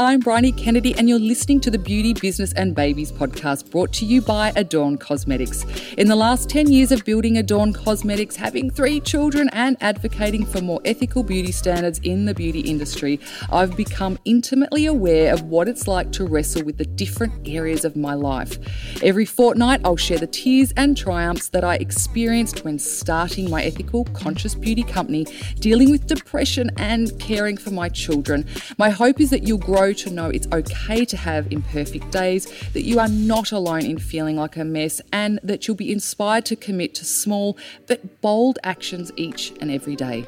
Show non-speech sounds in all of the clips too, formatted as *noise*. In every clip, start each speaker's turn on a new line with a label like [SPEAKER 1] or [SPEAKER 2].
[SPEAKER 1] I'm Bryony Kennedy, and you're listening to the Beauty, Business and Babies podcast brought to you by Adorn Cosmetics. In the last 10 years of building Adorn Cosmetics, having three children, and advocating for more ethical beauty standards in the beauty industry, I've become intimately aware of what it's like to wrestle with the different areas of my life. Every fortnight, I'll share the tears and triumphs that I experienced when starting my ethical, conscious beauty company, dealing with depression and caring for my children. My hope is that you'll grow to know it's okay to have imperfect days, that you are not alone in feeling like a mess, and that you'll be inspired to commit to small but bold actions each and every day.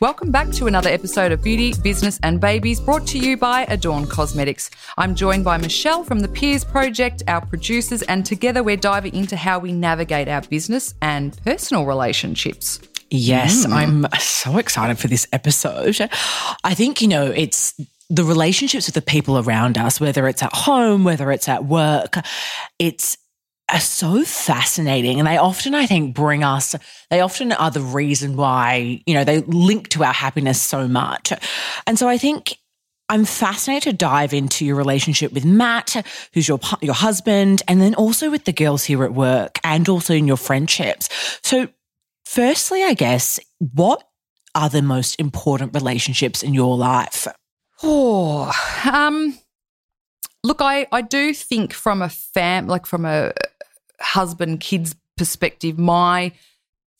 [SPEAKER 1] Welcome back to another episode of Beauty, Business and Babies brought to you by Adorn Cosmetics. I'm joined by Michelle from the Peers Project, our producers, and together we're diving into how we navigate our business and personal relationships.
[SPEAKER 2] Yes, mm. I'm so excited for this episode. I think, you know, it's the relationships with the people around us, whether it's at home, whether it's at work, it's are so fascinating. And they often, I think, bring us, they often are the reason why, you know, they link to our happiness so much. And so I think I'm fascinated to dive into your relationship with Matt, who's your your husband, and then also with the girls here at work and also in your friendships. So, firstly, I guess, what are the most important relationships in your life?
[SPEAKER 1] Oh, um, look, I I do think from a fam, like from a husband kids perspective, my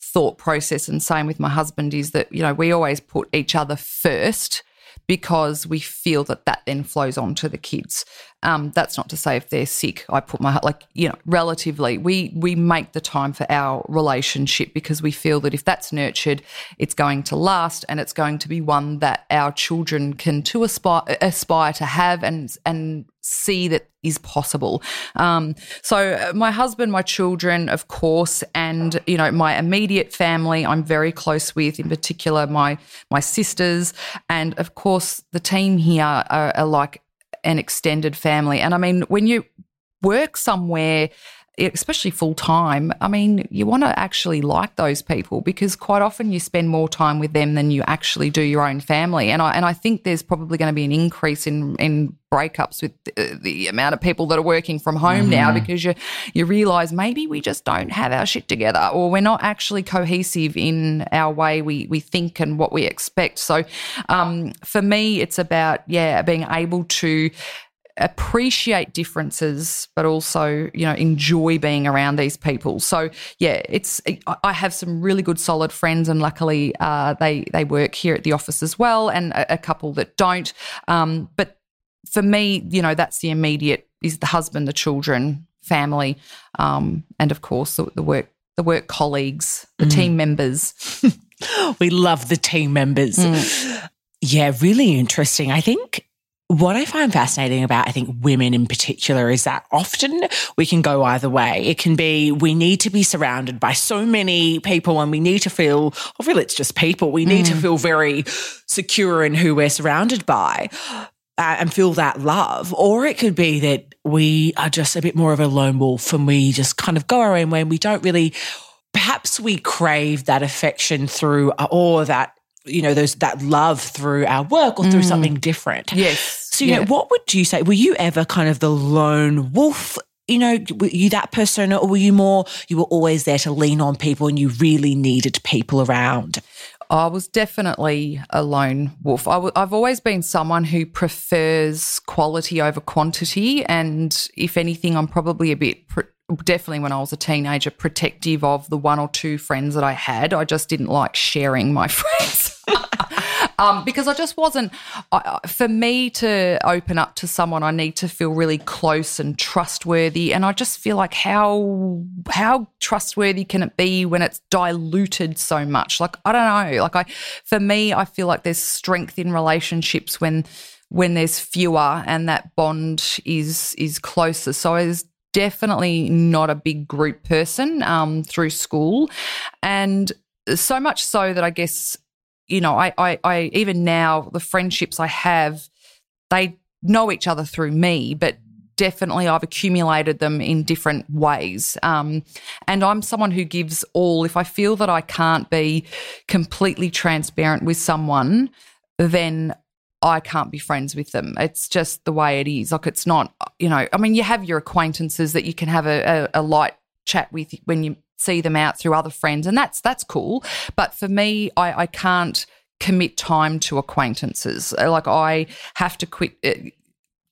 [SPEAKER 1] thought process and same with my husband is that you know we always put each other first because we feel that that then flows on to the kids. Um, that's not to say if they're sick, I put my heart like you know relatively we we make the time for our relationship because we feel that if that's nurtured, it's going to last and it's going to be one that our children can to aspire aspire to have and and see that is possible. Um, so uh, my husband, my children, of course, and you know my immediate family, I'm very close with. In particular, my my sisters, and of course the team here are, are like an extended family. And I mean, when you work somewhere, especially full time, I mean, you want to actually like those people because quite often you spend more time with them than you actually do your own family. And I and I think there's probably going to be an increase in in breakups with the, the amount of people that are working from home mm-hmm. now because you you realize maybe we just don't have our shit together or we're not actually cohesive in our way we we think and what we expect. So um, for me, it's about yeah being able to appreciate differences, but also, you know, enjoy being around these people. So, yeah, it's, I have some really good, solid friends, and luckily uh, they, they work here at the office as well, and a, a couple that don't. Um, but for me, you know, that's the immediate is the husband, the children, family, um, and of course the, the, work, the work colleagues, the mm. team members. *laughs*
[SPEAKER 2] we love the team members. Mm. Yeah, really interesting. I think what I find fascinating about, I think, women in particular is that often we can go either way. It can be we need to be surrounded by so many people and we need to feel, or really it's just people, we need mm. to feel very secure in who we're surrounded by uh, and feel that love. Or it could be that we are just a bit more of a lone wolf and we just kind of go our own way and we don't really perhaps we crave that affection through or that you know, those that love through our work or through mm. something different.
[SPEAKER 1] Yes.
[SPEAKER 2] So, you yeah. know, what would you say? Were you ever kind of the lone wolf? You know, were you that persona, or were you more, you were always there to lean on people and you really needed people around?
[SPEAKER 1] I was definitely a lone wolf. i w- I've always been someone who prefers quality over quantity. And if anything, I'm probably a bit definitely when I was a teenager, protective of the one or two friends that I had. I just didn't like sharing my *laughs* friends. Um, because I just wasn't, I, for me to open up to someone, I need to feel really close and trustworthy. And I just feel like how, how trustworthy can it be when it's diluted so much? Like, I don't know. Like, I, for me, I feel like there's strength in relationships when, when there's fewer and that bond is is closer. So I was definitely not a big group person um, through school. And so much so that I guess, you know, I, I, I even now, the friendships I have, they know each other through me, but definitely I've accumulated them in different ways. Um, and I'm someone who gives all. If I feel that I can't be completely transparent with someone, then I can't be friends with them. It's just the way it is. Like it's not, you know, I mean, you have your acquaintances that you can have a, a, a light chat with when you see them out through other friends, and that's that's cool. But for me, I, I can't commit time to acquaintances. Like I have to quit, uh,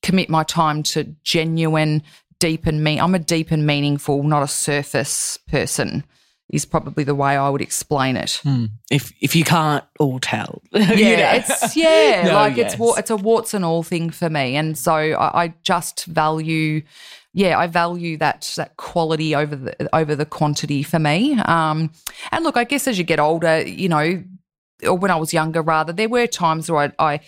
[SPEAKER 1] commit my time to genuine, deep and me. I'm a deep and meaningful, not a surface person. Is probably the way I would explain it.
[SPEAKER 2] Hmm. If if you can't all tell, *laughs*
[SPEAKER 1] yeah, you know? it's yeah, *laughs* no, like yes. it's it's a warts and all thing for me, and so I, I just value yeah, I value that that quality over the over the quantity for me. Um, and look, I guess as you get older, you know, or when I was younger, rather, there were times where I, I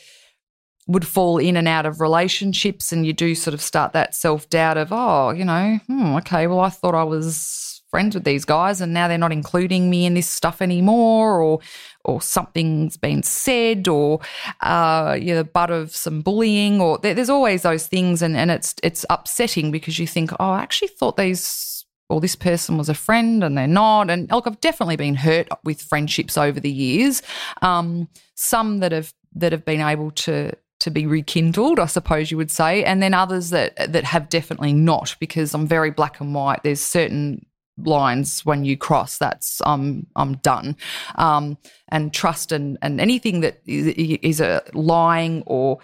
[SPEAKER 1] would fall in and out of relationships, and you do sort of start that self doubt of, oh, you know, hmm, okay, well, I thought I was friends with these guys, and now they're not including me in this stuff anymore, or or something's been said, or uh, you're the butt of some bullying, or there, there's always those things, and and it's it's upsetting because you think, oh, I actually thought these well, this person was a friend and they're not. And look, I've definitely been hurt with friendships over the years. Um, some that have that have been able to to be rekindled, I suppose you would say, and then others that that have definitely not, because I'm very black and white. There's certain lines when you cross that's I'm I'm done um, and trust and and anything that is, is a lying or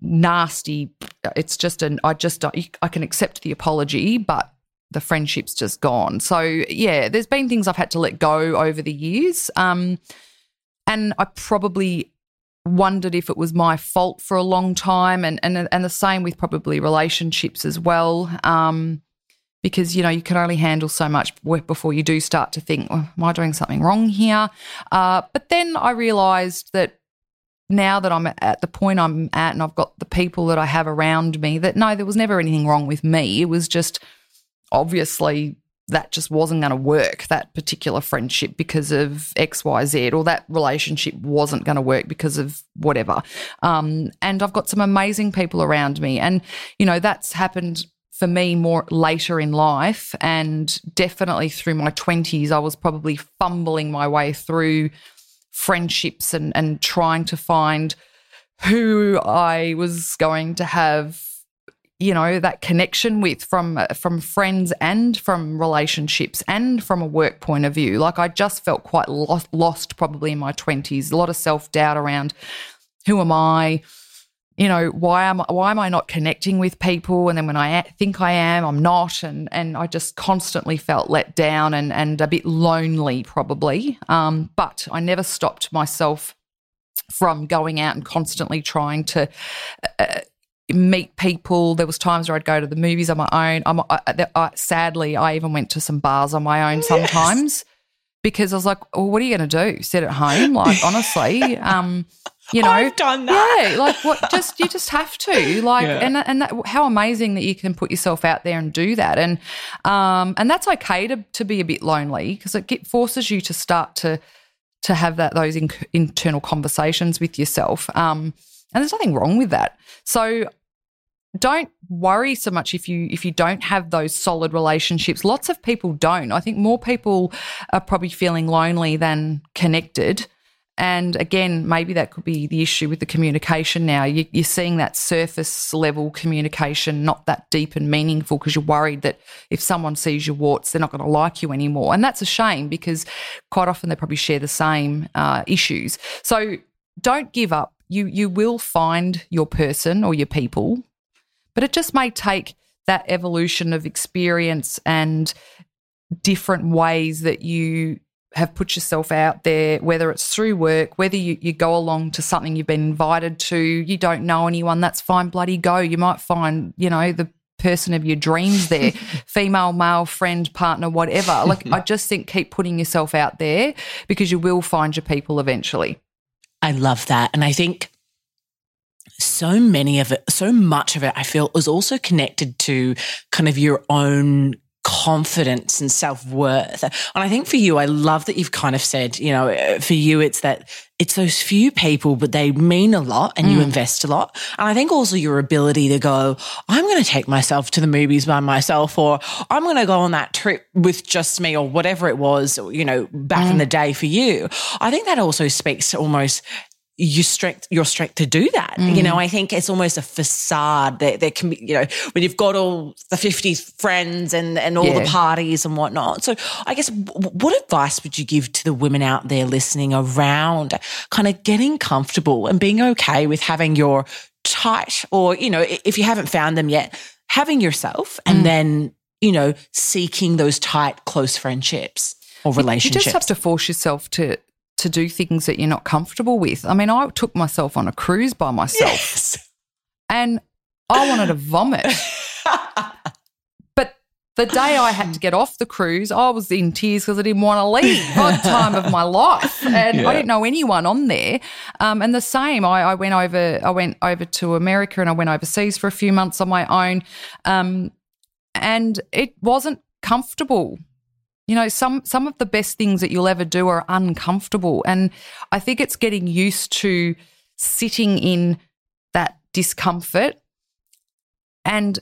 [SPEAKER 1] nasty it's just an I just I can accept the apology but the friendship's just gone. So yeah, there's been things I've had to let go over the years. Um, and I probably wondered if it was my fault for a long time and and and the same with probably relationships as well. Um, because you know you can only handle so much work before you do start to think, oh, "Am I doing something wrong here?" Uh, but then I realised that now that I'm at the point I'm at, and I've got the people that I have around me, that no, there was never anything wrong with me. It was just obviously that just wasn't going to work, that particular friendship because of XYZ, or that relationship wasn't going to work because of whatever. Um, and I've got some amazing people around me. And, you know, that's happened for me more later in life. And definitely through my 20s, I was probably fumbling my way through friendships and, and trying to find who I was going to have you know that connection with from from friends and from relationships and from a work point of view. Like i just felt quite lost, lost probably in my 20s a lot of self-doubt around who am i you know why am why am i not connecting with people and then when i think i am i'm not and and i just constantly felt let down and and a bit lonely probably um, but i never stopped myself from going out and constantly trying to uh, meet people. There was times where I'd go to the movies on my own. I'm, I, I, sadly, I even went to some bars on my own sometimes yes. Because I was like, "Well, what are you going to do? Sit at home?" Like honestly, *laughs* um, you know,
[SPEAKER 2] I've done that.
[SPEAKER 1] Yeah, like what? Just you just have to like, yeah. and and that, how amazing that you can put yourself out there and do that, and um, and that's okay to to be a bit lonely because it get, forces you to start to to have that those in, internal conversations with yourself. Um, and there's nothing wrong with that. So don't worry so much if you if you don't have those solid relationships. Lots of people don't. I think more people are probably feeling lonely than connected. And again maybe that could be the issue with the communication now. You, are seeing that surface level communication not that deep and meaningful because you're worried that if someone sees your warts they're not going to like you anymore. And that's a shame because quite often they probably share the same uh, issues. So don't give up. You you will find your person or your people but it just may take that evolution of experience and different ways that you have put yourself out there, whether it's through work, whether you, you go along to something you've been invited to, you don't know anyone, that's fine, bloody go. You might find, you know, the person of your dreams there, *laughs* female, male, friend, partner, whatever. Like, I just think keep putting yourself out there because you will find your people eventually.
[SPEAKER 2] I love that. And I think so many of it, so much of it, I feel is also connected to kind of your own confidence and self worth. And I think for you, I love that you've kind of said, you know, for you, it's that it's those few people, but they mean a lot and mm. you invest a lot. And I think also your ability to go, I'm going to take myself to the movies by myself, or I'm going to go on that trip with just me, or whatever it was, you know, back mm. in the day for you. I think that also speaks to almost you strength your strength to do that. Mm. You know, I think it's almost a facade that there can be, you know, when you've got all the 50 friends and, and all yeah. the parties and whatnot. So I guess what advice would you give to the women out there listening around kind of getting comfortable and being okay with having your tight or, you know, if you haven't found them yet, having yourself and mm. then, you know, seeking those tight, close friendships or relationships.
[SPEAKER 1] You just have to force yourself to to do things that you're not comfortable with. I mean, I took myself on a cruise by myself yes. and I wanted to vomit. *laughs* but the day I had to get off the cruise, I was in tears because I didn't want to leave. *laughs* the time of my life, and yeah. I didn't know anyone on there. Um, and the same, I, I, went over. I went over to America and I went overseas for a few months on my own, um, and it wasn't comfortable. You know, some some of the best things that you'll ever do are uncomfortable, and I think it's getting used to sitting in that discomfort and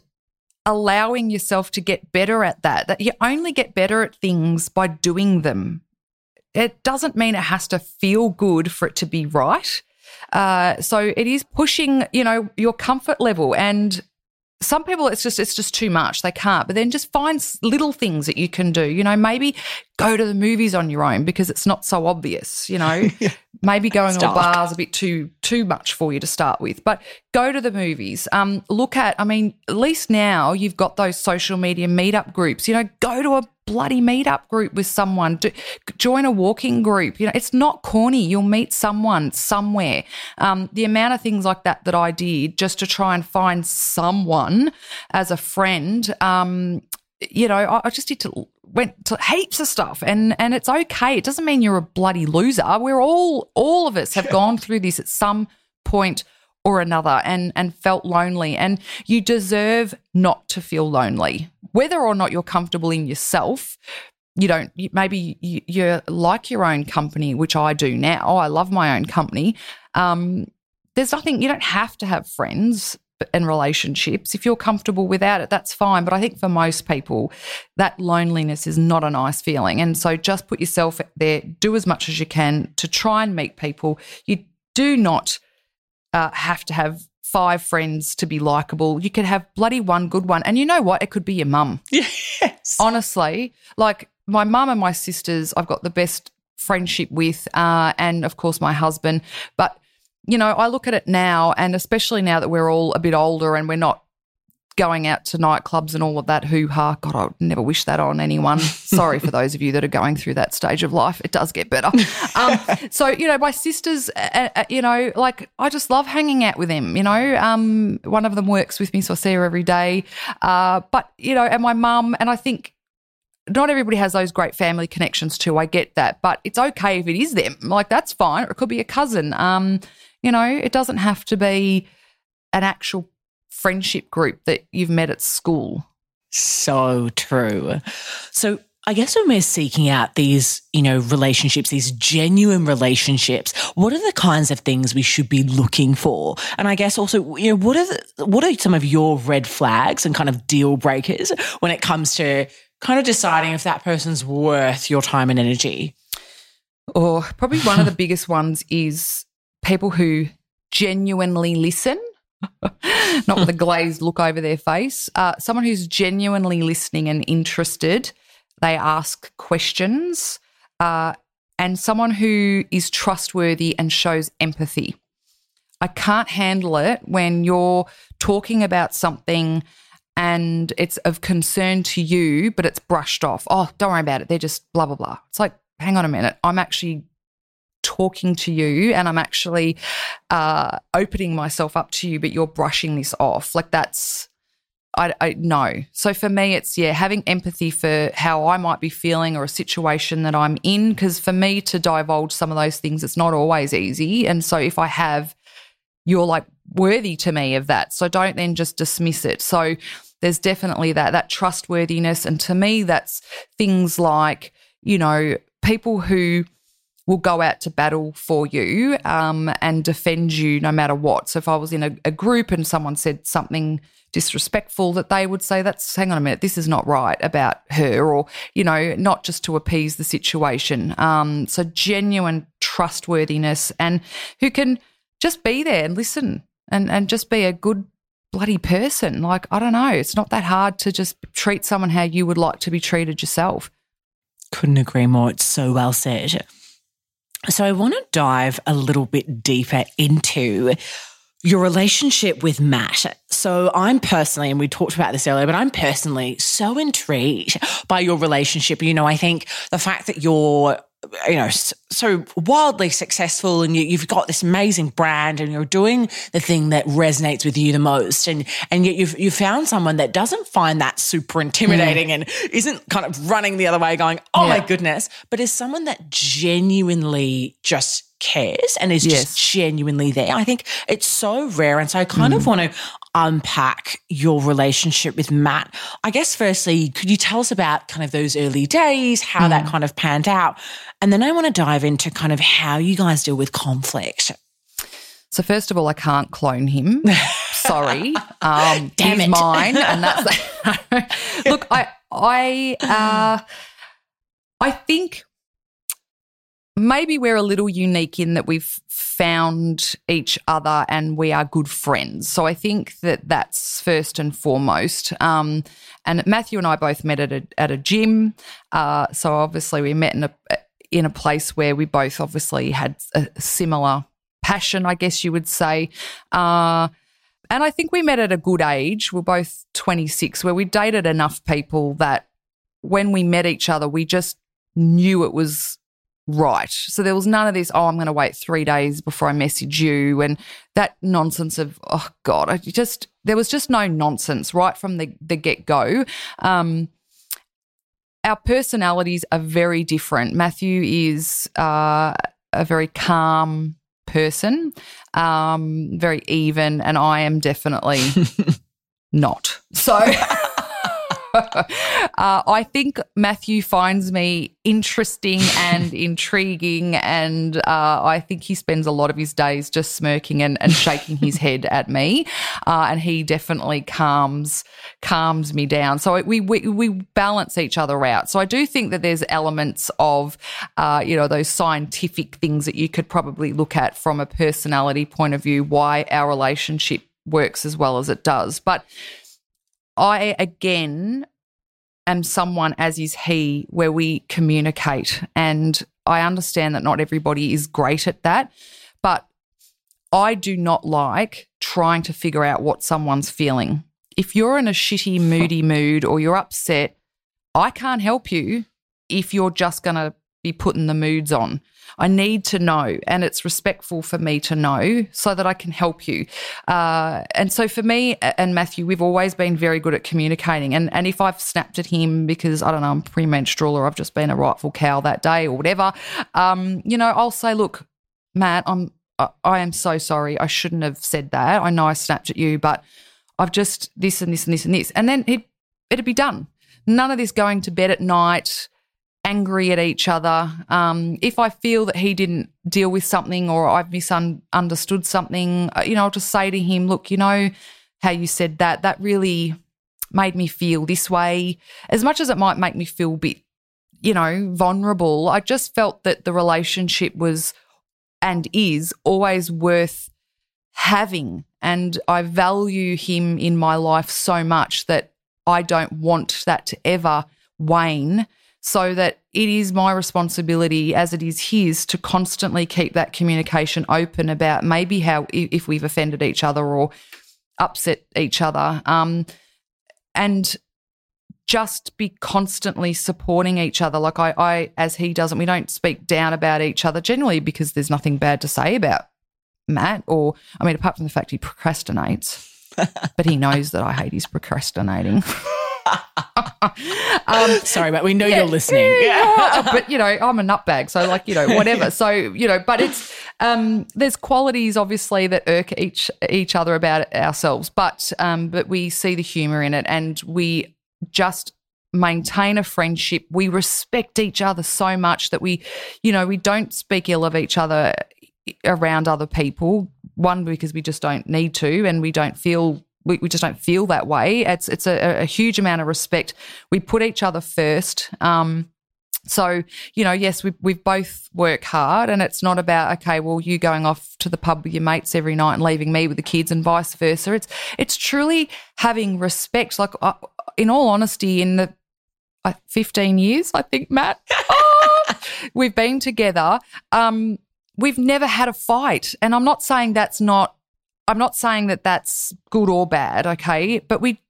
[SPEAKER 1] allowing yourself to get better at that. That you only get better at things by doing them. It doesn't mean it has to feel good for it to be right. Uh, so it is pushing, you know, your comfort level and some people it's just it's just too much. They can't. But then just find little things that you can do. You know maybe go to the movies on your own because it's not so obvious you know? *laughs* Yeah. maybe going to bars a bit too too much for you to start with. But go to the movies. Um look at i mean at least now you've got those social media meetup groups. You know go to a bloody meetup group with someone. Do, join a walking group. You know, it's not corny. You'll meet someone somewhere. Um, the amount of things like that that I did just to try and find someone as a friend. Um, you know, I, I just did to went to heaps of stuff and and it's okay. It doesn't mean you're a bloody loser. We're all all of us have gone through this at some point or another and and felt lonely and you deserve not to feel lonely whether or not you're comfortable in yourself you don't maybe you, you like your own company which i do now i love my own company um, there's nothing you don't have to have friends and relationships. If you're comfortable without it that's fine. But i think for most people that loneliness is not a nice feeling. And so just put yourself there do as much as you can to try and meet people. You do not uh, have to have five friends to be likable. You could have bloody one good one. And you know what? It could be your mum. *laughs*
[SPEAKER 2] Yes.
[SPEAKER 1] Honestly, like my mum and my sisters, I've got the best friendship with, uh, and of course my husband. But, you know, I look at it now, and especially now that we're all a bit older and we're not going out to nightclubs and all of that hoo ha. God, I would never wish that on anyone. *laughs* Sorry for those of you that are going through that stage of life. It does get better. *laughs* Um, so, you know, my sisters, uh, uh, you know, like I just love hanging out with them. You know, um, one of them works with me, so I see her every day. Uh, but, you know, and my mum, and I think not everybody has those great family connections too. I get that, but it's okay if it is them. Like that's fine. Or it could be a cousin. Um, you know, it doesn't have to be an actual friendship group that you've met at school.
[SPEAKER 2] So true. So I guess when we're seeking out these, you know, relationships, these genuine relationships, what are the kinds of things we should be looking for? And I guess also, you know, what are the, what are some of your red flags and kind of deal breakers when it comes to kind of deciding if that person's worth your time and energy?
[SPEAKER 1] Or probably one of the *laughs* biggest ones is people who genuinely listen *laughs* not with a glazed look over their face. Uh, someone who's genuinely listening and interested. They ask questions, uh, and someone who is trustworthy and shows empathy. I can't handle it when you're talking about something and it's of concern to you, but it's brushed off. Oh, don't worry about it. They're just blah, blah, blah. It's like, hang on a minute. I'm actually talking to you and I'm actually uh, opening myself up to you, but you're brushing this off. Like that's, I, I no. So for me, it's yeah, having empathy for how I might be feeling or a situation that I'm in. Because for me to divulge some of those things, it's not always easy. And so if I have, you're like worthy to me of that. So don't then just dismiss it. So there's definitely that that trustworthiness, and to me, that's things like you know people who will go out to battle for you um, and defend you no matter what. So if I was in a, a, group and someone said something disrespectful, that they would say, "That's hang on a minute, this is not right about her," or you know, not just to appease the situation. Um, so genuine trustworthiness and who can just be there and listen and and just be a good bloody person. Like I don't know, it's not that hard to just treat someone how you would like to be treated yourself.
[SPEAKER 2] Couldn't agree more. It's so well said. So I want to dive a little bit deeper into your relationship with Matt. So I'm personally, and we talked about this earlier, but I'm personally so intrigued by your relationship. You know, I think the fact that you're you know so wildly successful and you, have got this amazing brand and you're doing the thing that resonates with you the most and and yet you've you found someone that doesn't find that super intimidating mm. and isn't kind of running the other way going oh yeah. my goodness but is someone that genuinely just cares and is yes. just genuinely there. I think it's so rare. And so I kind mm. of want to unpack your relationship with Matt. I guess, firstly, could you tell us about kind of those early days, how mm. that kind of panned out? And then I want to dive into kind of how you guys deal with conflict.
[SPEAKER 1] So first of all, I can't clone him. *laughs* Sorry, um,
[SPEAKER 2] Damn
[SPEAKER 1] he's
[SPEAKER 2] it.
[SPEAKER 1] mine, and that's *laughs* *laughs* look. I I uh, I think maybe we're a little unique in that we've found each other and we are good friends. So I think that that's first and foremost. Um, and Matthew and I both met at a, at a gym. Uh, so obviously we met in a in a place where we both obviously had a similar passion, I guess you would say. Uh, and I think we met at a good age. We're both 26, where we dated enough people that when we met each other, we just knew it was right. So there was none of this, oh, I'm going to wait three days before I message you. And that nonsense of, oh, God, I just, there was just no nonsense right from the, the get go. Um, our personalities are very different. Matthew is uh, a very calm person, um, very even, and I am definitely *laughs* not. So. *laughs* uh, I think Matthew finds me interesting and intriguing, and uh, I think he spends a lot of his days just smirking and, and shaking his head at me, uh, and he definitely calms calms me down. So we, we we balance each other out. So I do think that there's elements of uh, you know those scientific things that you could probably look at from a personality point of view why our relationship works as well as it does, but I again am someone as is he where we communicate and I understand that not everybody is great at that, but I do not like trying to figure out what someone's feeling. If you're in a shitty, *laughs* moody mood or you're upset, I can't help you if you're just going to be putting the moods on. I need to know, and it's respectful for me to know so that I can help you. Uh, and so for me and Matthew, we've always been very good at communicating. And and if I've snapped at him because I don't know I'm premenstrual or I've just been a rightful cow that day or whatever, um, you know, I'll say, look, Matt, I'm I am so sorry. I shouldn't have said that. I know I snapped at you, but I've just this and this and this and this, and then it it'd be done. None of this going to bed at night angry at each other. Um, if I feel that he didn't deal with something or I've misunderstood something, uh, you know, I'll just say to him, look, you know, how you said that, that really made me feel this way. As much as it might make me feel a bit, you know, vulnerable, I just felt that the relationship was and is always worth having. And I value him in my life so much that I don't want that to ever wane so that it is my responsibility as it is his to constantly keep that communication open about maybe how if we've offended each other or upset each other. Um, and just be constantly supporting each other. Like I, I as he doesn't we don't speak down about each other generally because there's nothing bad to say about matt or i mean apart from the fact he procrastinates *laughs* but he knows that i hate his procrastinating *laughs* *laughs*
[SPEAKER 2] um, Sorry, but we know yeah, you're listening.
[SPEAKER 1] Yeah, *laughs* but you know, I'm a nutbag, so like you know, whatever. So you know, but it's um, there's qualities obviously that irk each each other about ourselves, but um, but we see the humour in it, and we just maintain a friendship. We respect each other so much that we, you know, we don't speak ill of each other around other people. One because we just don't need to, and we don't feel we, we just don't feel that way. It's it's a, a, huge amount of respect. We put each other first. Um, so, you know, yes, we we both work hard, and it's not about okay, well, you going off to the pub with your mates every night and leaving me with the kids, and vice versa. It's it's truly having respect. Like, uh, in all honesty, in the uh, fifteen years, I think, Matt, oh, *laughs* we've been together. Um, we've never had a fight, and I'm not saying that's not. I'm not saying that that's good or bad, okay? But we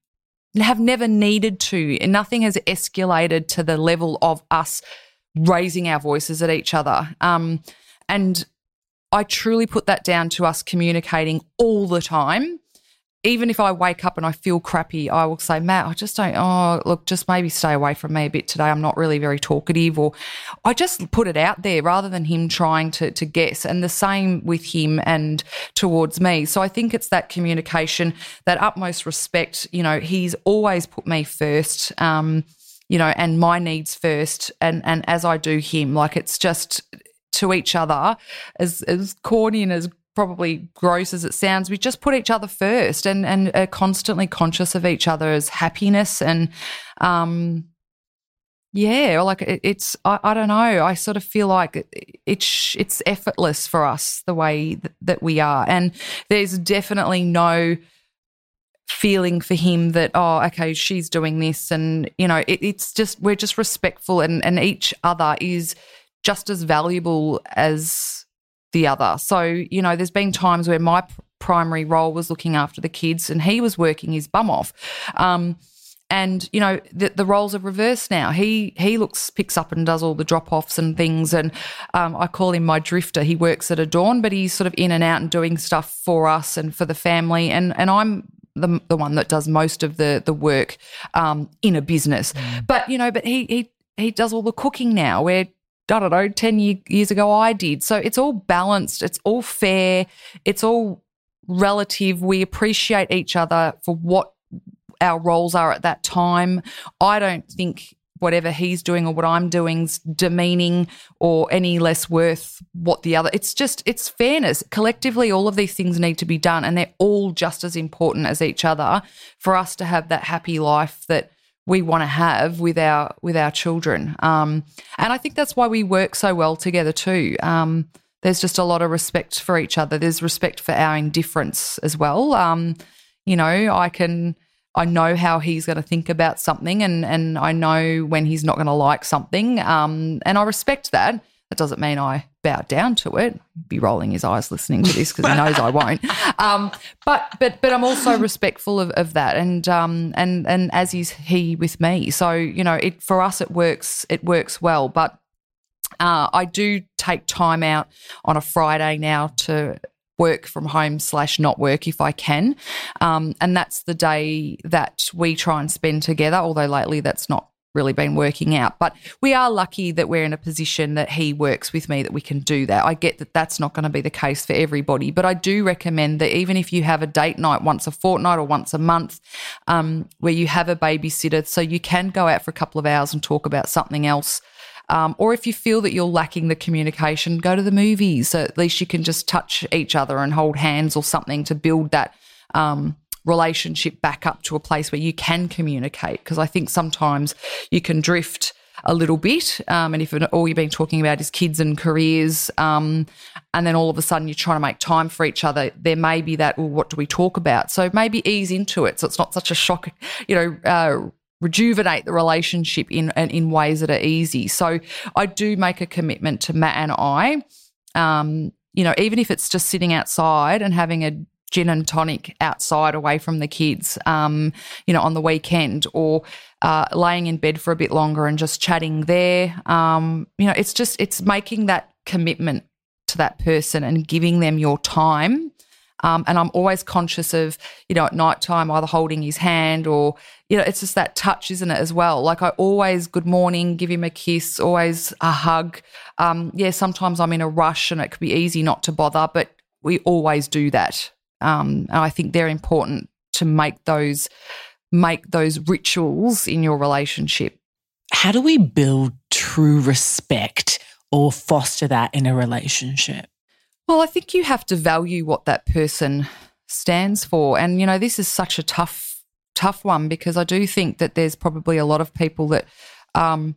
[SPEAKER 1] have never needed to. And nothing has escalated to the level of us raising our voices at each other. Um, and I truly put that down to us communicating all the time even if I wake up and I feel crappy, I will say, Matt, I just don't, oh, look, just maybe stay away from me a bit today. I'm not really very talkative. Or I just put it out there rather than him trying to, to guess. And the same with him and towards me. So I think it's that communication, that utmost respect. You know, he's always put me first. Um, you know, and my needs first, and and as I do him, like it's just to each other, as as corny and as probably gross as it sounds, we just put each other first and and are constantly conscious of each other's happiness and um yeah, like it, it's I, I, don't know. I sort of feel like it's it's effortless for us the way that, that we are, and there's definitely no feeling for him that oh okay she's doing this and you know it, it's just we're just respectful and and each other is just as valuable as the other. So, you know, there's been times where my primary role was looking after the kids and he was working his bum off. Um, and you know the, the roles are reversed now. He he looks picks up and does all the drop offs and things, and um, I call him my drifter. He works at Adorn, but he's sort of in and out and doing stuff for us and for the family. And and I'm the the one that does most of the the work um, in a business. Mm. But you know, but he he he does all the cooking now. Where I don't know, 10 year, years ago I did. So it's all balanced, it's all fair, it's all relative. We appreciate each other for what our roles are at that time. I don't think whatever he's doing or what I'm doing's demeaning or any less worth what the other. It's just it's fairness. Collectively all of these things need to be done and they're all just as important as each other for us to have that happy life that we want to have with our with our children. Um, and I think that's why we work so well together too. Um, there's just a lot of respect for each other. There's respect for our indifference as well. Um, you know, I can I know how he's going to think about something, and and I know when he's not going to like something. Um, and I respect that. That doesn't mean I bow down to it. He'd be rolling his eyes listening to this because he knows I won't. *laughs* Um, but but but I'm also respectful of, of that, and um and and as is he with me. So you know, it for us it works it works well. But uh, I do take time out on a Friday now to work from home slash not work if I can. Um, and that's the day that we try and spend together, although lately that's not really been working out. But we are lucky that we're in a position that he works with me that we can do that. I get that that's not going to be the case for everybody, but I do recommend that even if you have a date night once a fortnight or once a month um, where you have a babysitter, so you can go out for a couple of hours and talk about something else. Um, or if you feel that you're lacking the communication, go to the movies. So at least you can just touch each other and hold hands or something to build that um, relationship back up to a place where you can communicate. Because I think sometimes you can drift a little bit. Um, and if all you've been talking about is kids and careers, um, and then all of a sudden you're trying to make time for each other, there may be that, well, what do we talk about? So maybe ease into it. So it's not such a shock, you know, uh, rejuvenate the relationship in, in ways that are easy. So I do make a commitment to Matt and I. Um, you know, even if it's just sitting outside and having a gin and tonic outside away from the kids, um, you know, on the weekend or uh, laying in bed for a bit longer and just chatting there. Um, you know, it's just, it's making that commitment to that person and giving them your time Um, and I'm always conscious of, you know, at night time, either holding his hand or, you know, it's just that touch, isn't it, as well? Like I always, good morning, give him a kiss, always a hug. Um, yeah, sometimes I'm in a rush and it could be easy not to bother, but we always do that. Um, and I think they're important to make those make those rituals in your relationship.
[SPEAKER 2] How do we build true respect or foster that in a relationship?
[SPEAKER 1] Well, I think you have to value what that person stands for. And, you know, this is such a tough, tough one because I do think that there's probably a lot of people that um,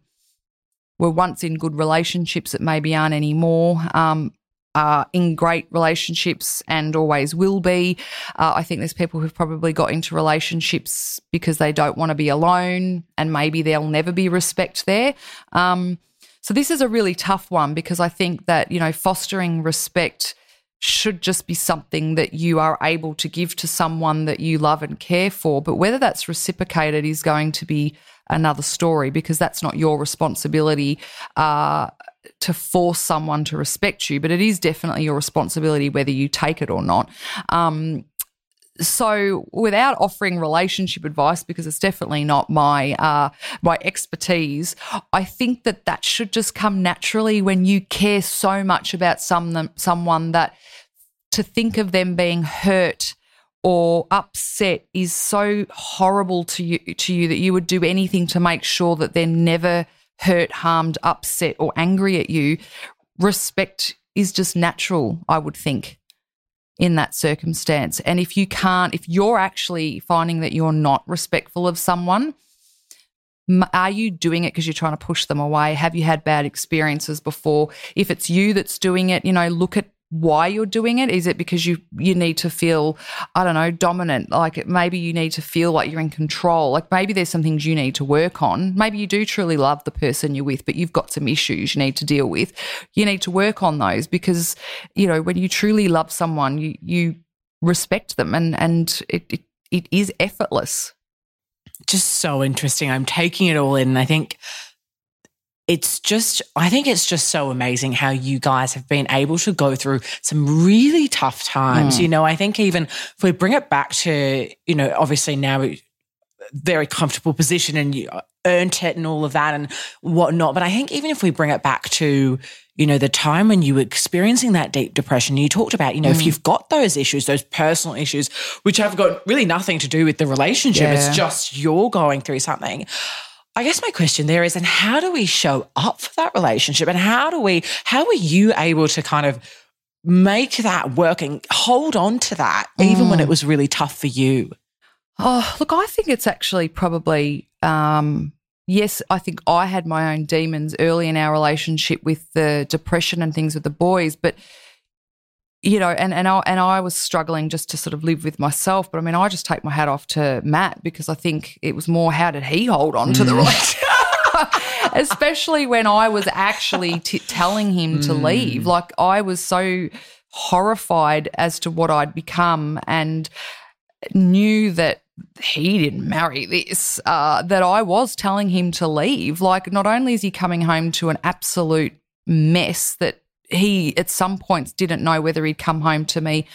[SPEAKER 1] were once in good relationships that maybe aren't anymore. Um, are in great relationships and always will be. Uh, I think there's people who've probably got into relationships because they don't want to be alone and maybe there'll never be respect there. Um, so this is a really tough one because I think that, you know, fostering respect should just be something that you are able to give to someone that you love and care for. But whether that's reciprocated is going to be another story because that's not your responsibility. Uh, to force someone to respect you, but it is definitely your responsibility whether you take it or not. Um, so without offering relationship advice because it's definitely not my uh, my expertise i think that that should just come naturally when you care so much about some someone that to think of them being hurt or upset is so horrible to you to you that you would do anything to make sure that they're never hurt, harmed, upset, or angry at you, respect is just natural, I would think, in that circumstance. And if you can't, if you're actually finding that you're not respectful of someone, are you doing it because you're trying to push them away? Have you had bad experiences before? If it's you that's doing it, you know, look at why you're doing it? Is it because you you need to feel I don't know dominant? Like maybe you need to feel like you're in control. Like maybe there's some things you need to work on. Maybe you do truly love the person you're with, but you've got some issues you need to deal with. You need to work on those because you know when you truly love someone, you you respect them and and it, it, it is effortless.
[SPEAKER 2] Just so interesting. I'm taking it all in. I think it's just, I think it's just so amazing how you guys have been able to go through some really tough times. Mm. You know, I think even if we bring it back to, you know, obviously now very comfortable position and you earned it and all of that and whatnot. But I think even if we bring it back to, you know, the time when you were experiencing that deep depression, you talked about, you know, mm. if you've got those issues, those personal issues, which have got really nothing to do with the relationship, yeah. it's just you're going through something. I guess my question there is, and how do we show up for that relationship? And how do we, how are you able to kind of make that work and hold on to that, even mm. when it mm. was really tough for you?
[SPEAKER 1] Oh, look, I think it's actually probably, um, yes, I think I had my own demons early in our relationship with the depression and things with the boys, but you know, and and I and I was struggling just to sort of live with myself. But I mean, I just take my hat off to Matt because I think it was more how did he hold on to the mm. right, *laughs* especially when I was actually t- telling him to mm. leave. Like I was so horrified as to what I'd become and knew that he didn't marry this. Uh, that I was telling him to leave. Like not only is he coming home to an absolute mess that he at some points didn't know whether he'd come home to me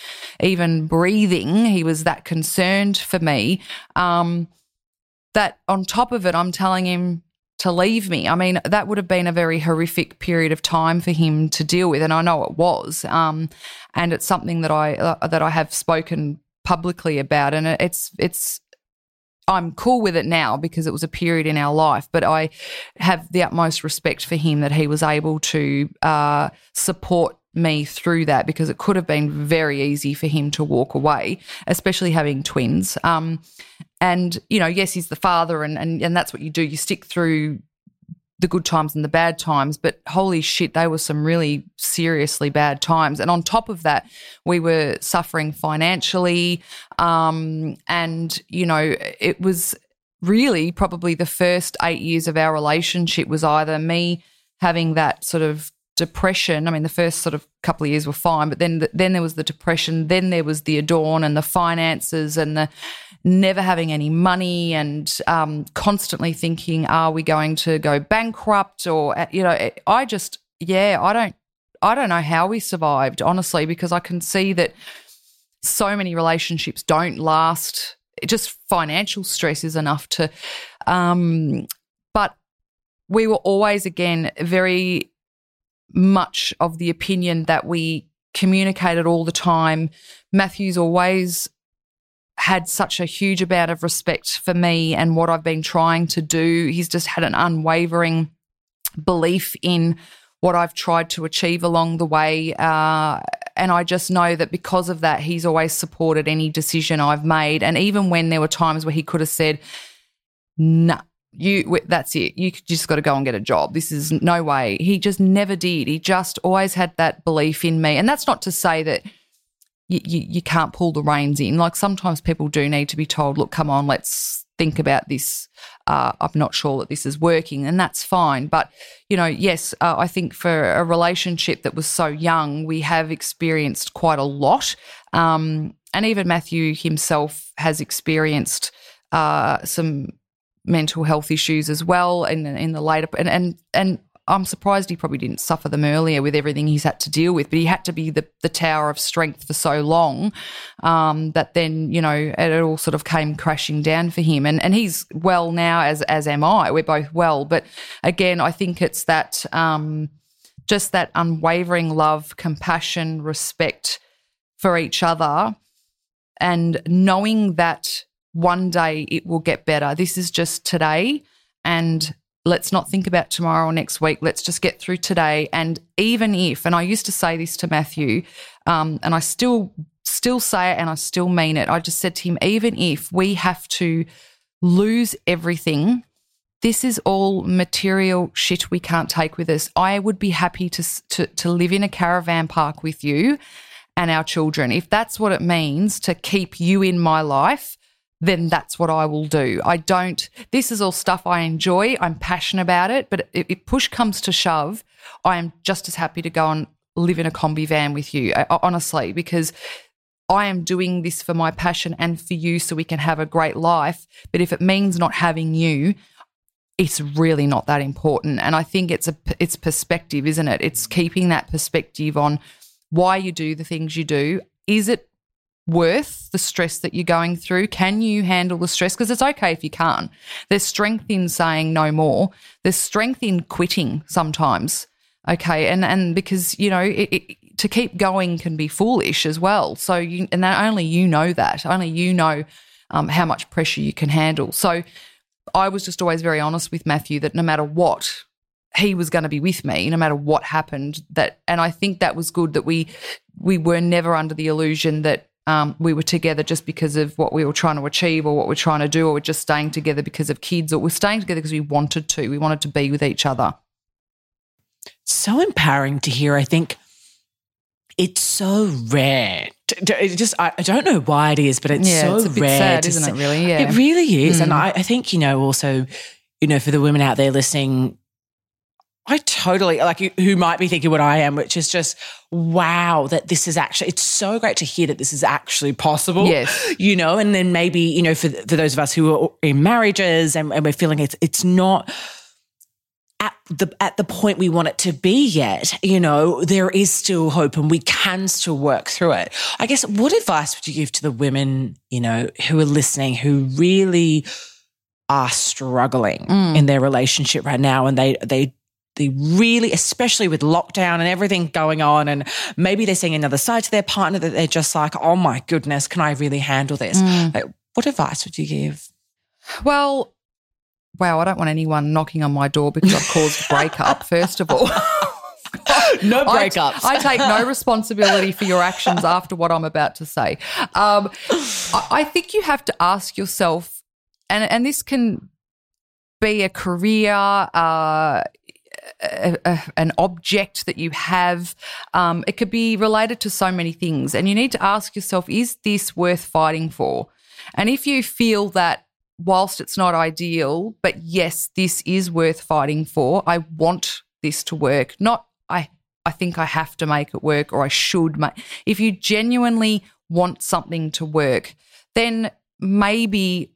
[SPEAKER 1] even breathing. He was that concerned for me. Um, that on top of it, I'm telling him to leave me. I mean, that would have been a very horrific period of time for him to deal with, and I know it was. Um, and it's something that I uh, that I have spoken publicly about, and it's it's I'm cool with it now because it was a period in our life, but I have the utmost respect for him that he was able to uh, support me through that because it could have been very easy for him to walk away, especially having twins. Um, and you know, yes, he's the father, and and and that's what you do. You stick through the good times and the bad times, but holy shit, they were some really seriously bad times. And on top of that, we were suffering financially. Um, and, you know, it was really probably the first eight years of our relationship was either me having that sort of depression. I mean, the first sort of couple of years were fine, but then the, then there was the depression, then there was the Adorn and the finances and the never having any money and um, constantly thinking, are we going to go bankrupt? Or you know, I just yeah, I don't I don't know how we survived honestly because I can see that so many relationships don't last. Just financial stress is enough to. Um, but we were always, again, very much of the opinion that we communicated all the time. Matthew's always had such a huge amount of respect for me and what I've been trying to do. He's just had an unwavering belief in what I've tried to achieve along the way. Uh, and I just know that because of that, he's always supported any decision I've made. And even when there were times where he could have said, nah, you that's it you just got to go and get a job this is no way he just never did he just always had that belief in me and that's not to say that you, you, you can't pull the reins in. Like sometimes people do need to be told look come on let's think about this. Uh, i'm not sure that this is working and that's fine. But you know yes uh, i think for a relationship that was so young we have experienced quite a lot. Um, and even matthew himself has experienced uh, some mental health issues as well in in the later and and and I'm surprised he probably didn't suffer them earlier with everything he's had to deal with, but he had to be the, the tower of strength for so long um, that then, you know, it all sort of came crashing down for him. And and he's well now, as as am I. We're both well. But again, I think it's that um, just that unwavering love, compassion, respect for each other, and knowing that one day it will get better. This is just today. And let's not think about tomorrow or next week. Let's just get through today. And even if, and I used to say this to Matthew, um, and I still still say it and I still mean it. I just said to him, even if we have to lose everything, this is all material shit we can't take with us. I would be happy to, to, to live in a caravan park with you and our children. If that's what it means to keep you in my life, then that's what I will do. I don't, this is all stuff I enjoy. I'm passionate about it. But if push comes to shove, I am just as happy to go and live in a combi van with you, uh, honestly, because I am doing this for my passion and for you so we can have a great life. But if it means not having you, it's really not that important. And I think it's a it's perspective, isn't it? It's keeping that perspective on why you do the things you do. Is it worth the stress that you're going through? Can you handle the stress? Because it's okay if you can't. There's strength in saying no more. There's strength in quitting sometimes. Okay, and and because you know it, it, to keep going can be foolish as well. So you and that only you know that. Only you know um, how much pressure you can handle. So I was just always very honest with Matthew that no matter what, he was going to be with me no matter what happened that and i think that was good that we we were never under the illusion that um, we were together just because of what we were trying to achieve or what we're trying to do, or we're just staying together because of kids, or we're staying together because we wanted to. We wanted to be with each other.
[SPEAKER 2] So empowering to hear. I think it's so rare. It just I, don't know why it is, but it's
[SPEAKER 1] yeah,
[SPEAKER 2] so
[SPEAKER 1] it's
[SPEAKER 2] rare,
[SPEAKER 1] sad, isn't it? Really, yeah,
[SPEAKER 2] it really is.
[SPEAKER 1] Mm.
[SPEAKER 2] And I, I think you know also, you know, for the women out there listening, I totally like who might be thinking what I am, which is just wow that this is actually. It's so great to hear that this is actually possible.
[SPEAKER 1] Yes,
[SPEAKER 2] you know, and then maybe you know for for those of us who are in marriages and, and we're feeling it's it's not at the at the point we want it to be yet. You know, there is still hope, and we can still work through it. I guess what advice would you give to the women you know who are listening who really are struggling
[SPEAKER 1] Mm.
[SPEAKER 2] in their relationship right now, and they they they really, especially with lockdown and everything going on, and maybe they're seeing another side to their partner that they're just like, oh my goodness, can I really handle this?
[SPEAKER 1] Mm.
[SPEAKER 2] Like, what advice would you give?
[SPEAKER 1] Well, wow, I don't want anyone knocking on my door because I've caused a breakup, *laughs* first of all. *laughs*
[SPEAKER 2] No
[SPEAKER 1] I, I take no responsibility for your actions *laughs* after what I'm about to say. Um, I, I think you have to ask yourself, and and this can be a career, uh, an object that you have. Um, it could be related to so many things, and you need to ask yourself: Is this worth fighting for? And if you feel that whilst it's not ideal, but yes, this is worth fighting for. I want this to work. Not I I think I have to make it work or I should make. If you genuinely want something to work, then maybe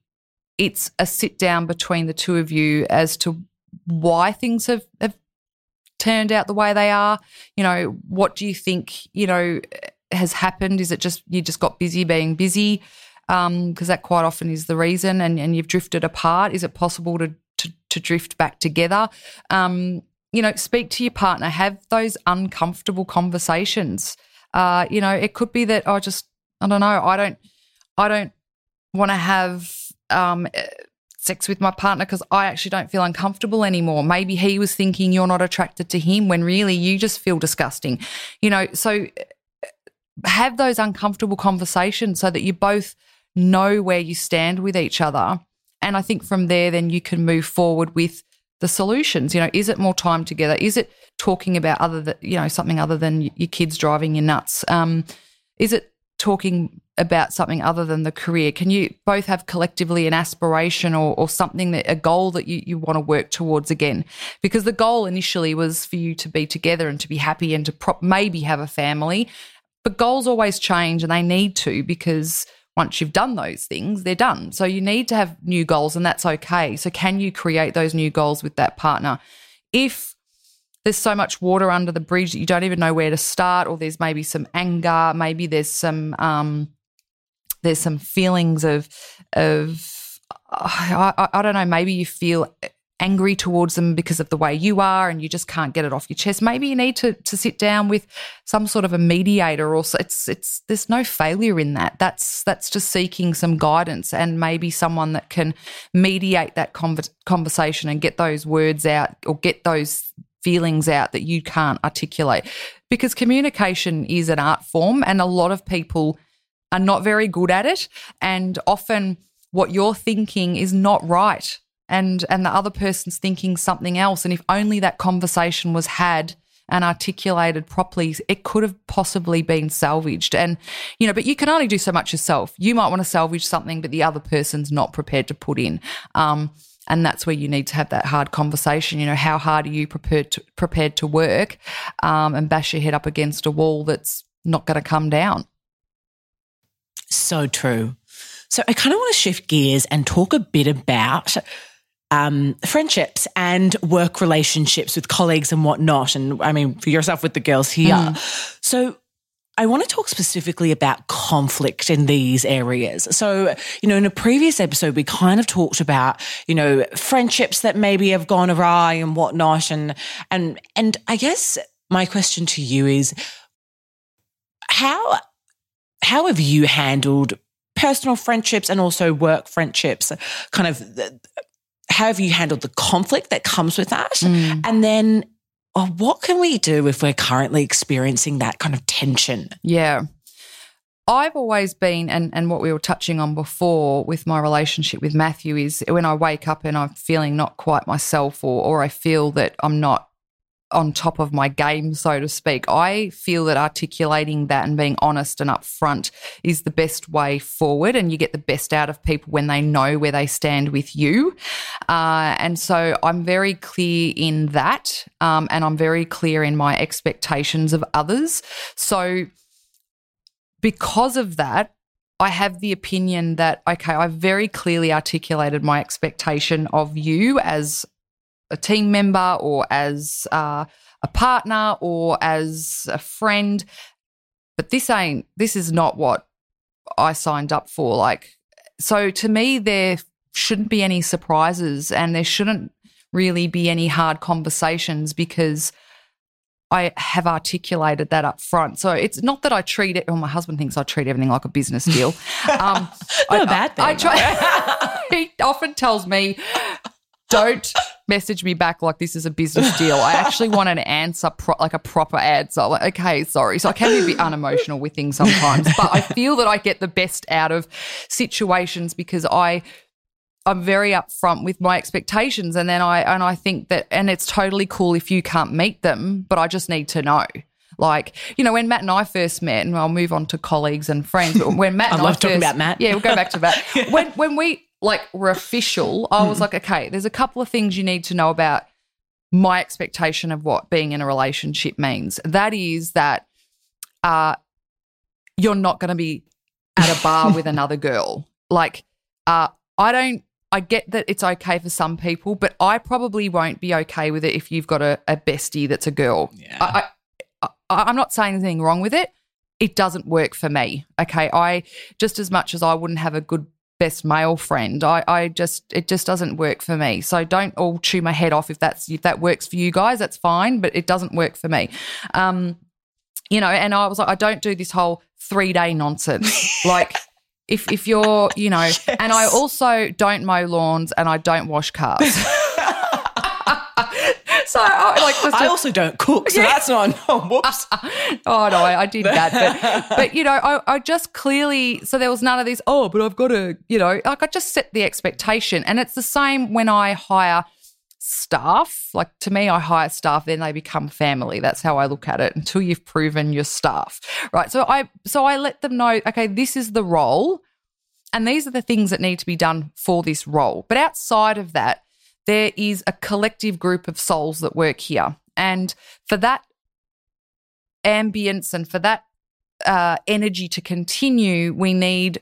[SPEAKER 1] it's a sit down between the two of you as to why things have, have turned out the way they are. You know, what do you think, you know, has happened? Is it just you just got busy being busy? Because um, that quite often is the reason, and, and you've drifted apart. Is it possible to to, to drift back together? Um, you know, speak to your partner, have those uncomfortable conversations. Uh, you know, it could be that I oh, just I don't know, I don't I don't want to have um, sex with my partner because I actually don't feel uncomfortable anymore. Maybe he was thinking you're not attracted to him when really you just feel disgusting. You know, so have those uncomfortable conversations so that you both know where you stand with each other. And I think from there, then you can move forward with the solutions. You know, is it more time together? Is it talking about other that you know something other than your kids driving you nuts? Um, is it talking about something other than the career? Can you both have collectively an aspiration or, or something that a goal that you, you want to work towards again? Because the goal initially was for you to be together and to be happy and to pro- maybe have a family. But goals always change and they need to because once you've done those things, they're done. So you need to have new goals and that's okay. So can you create those new goals with that partner? If there's so much water under the bridge that you don't even know where to start, or there's maybe some anger, maybe there's some um, there's some feelings of of I, I, don't know, maybe you feel angry towards them because of the way you are and you just can't get it off your chest. Maybe you need to to sit down with some sort of a mediator or it's it's there's no failure in that. That's that's just seeking some guidance and maybe someone that can mediate that conversation and get those words out or get those feelings out that you can't articulate. Because communication is an art form and a lot of people are not very good at it and often what you're thinking is not right and and the other person's thinking something else and if only that conversation was had and articulated properly it could have possibly been salvaged and you know but you can only do so much yourself you might want to salvage something but the other person's not prepared to put in um, and that's where you need to have that hard conversation. You know, how hard are you prepared to, prepared to work um, and bash your head up against a wall that's not going to come down?
[SPEAKER 2] So true. So I kind of want to shift gears and talk a bit about um, friendships and work relationships with colleagues and whatnot. And I mean, for yourself with the girls here. Mm. So I want to talk specifically about conflict in these areas. So, you know, in a previous episode, we kind of talked about, you know, friendships that maybe have gone awry and whatnot. And, and, and I guess my question to you is how, how have you handled personal friendships and also work friendships? Kind of, how have you handled the conflict that comes with that? Mm. And then well, what can we do if we're currently experiencing that kind of tension?
[SPEAKER 1] Yeah. I've always been, and, and what we were touching on before with my relationship with Matthew is when I wake up and I'm feeling not quite myself or, or I feel that I'm not on top of my game, so to speak. I feel that articulating that and being honest and upfront is the best way forward, and you get the best out of people when they know where they stand with you. Uh, and so I'm very clear in that, um, and I'm very clear in my expectations of others. So because of that, I have the opinion that, okay, I've very clearly articulated my expectation of you as a team member or as uh, a partner or as a friend. But this ain't, this is not what I signed up for. Like, so to me, there shouldn't be any surprises and there shouldn't really be any hard conversations because I have articulated that up front. So it's not that I treat it, well, my husband thinks I treat everything like a business deal. *laughs*
[SPEAKER 2] Um, not I, a bad thing. I, I
[SPEAKER 1] try, *laughs* he often tells me, don't message me back like this is a business deal. I actually want an answer, pro- like a proper answer. Like, okay, sorry. So I can be a bit unemotional with things sometimes, but I feel that I get the best out of situations because I. I'm very upfront with my expectations and then I and I think that and it's totally cool if you can't meet them, but I just need to know. Like, you know, when Matt and I first met, and I'll move on to colleagues and friends, but when Matt *laughs*
[SPEAKER 2] I
[SPEAKER 1] and
[SPEAKER 2] love
[SPEAKER 1] I
[SPEAKER 2] talking about Matt.
[SPEAKER 1] Yeah, we'll go back to that. *laughs* when when we like were official, I was mm. like, okay, there's a couple of things you need to know about my expectation of what being in a relationship means. That is that uh, you're not going to be at a bar *laughs* with another girl. Like, uh, I don't. I get that it's okay for some people, but I probably won't be okay with it if you've got a, a bestie that's a girl.
[SPEAKER 2] Yeah.
[SPEAKER 1] I, I, I, I'm not saying anything wrong with it. it doesn't work for me. Okay. I just as much as I wouldn't have a good best male friend, I, I just it just doesn't work for me. So don't all chew my head off if that's if that works for you guys, that's fine, but it doesn't work for me. Um, you know, and I was like, I don't do this whole three day nonsense. *laughs* like if if you're, you know, yes. and I also don't mow lawns and I don't wash cars. *laughs*
[SPEAKER 2] so I, like, I also don't cook, so yeah. that's not. Oh, whoops. *laughs*
[SPEAKER 1] oh no, I, I, did that, but *laughs* but you know, I, I just clearly so there was none of this. Oh, but I've got to, you know, like I just set the expectation, and it's the same when I hire staff. Like to me, I hire staff, then they become family. That's how I look at it until you've proven your staff. Right. So I so I let them know, okay, this is the role. And these are the things that need to be done for this role. But outside of that, there is a collective group of souls that work here. And for that ambience and for that uh, energy to continue, we need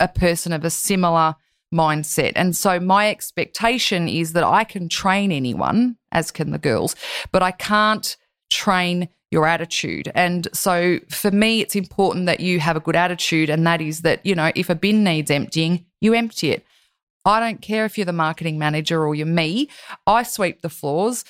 [SPEAKER 1] a person of a similar mindset. And so my expectation is that I can train anyone, as can the girls, but I can't train your attitude. And so for me, it's important that you have a good attitude. And that is that, you know, if a bin needs emptying, you empty it. I don't care if you're the marketing manager or you're me. I sweep the floors.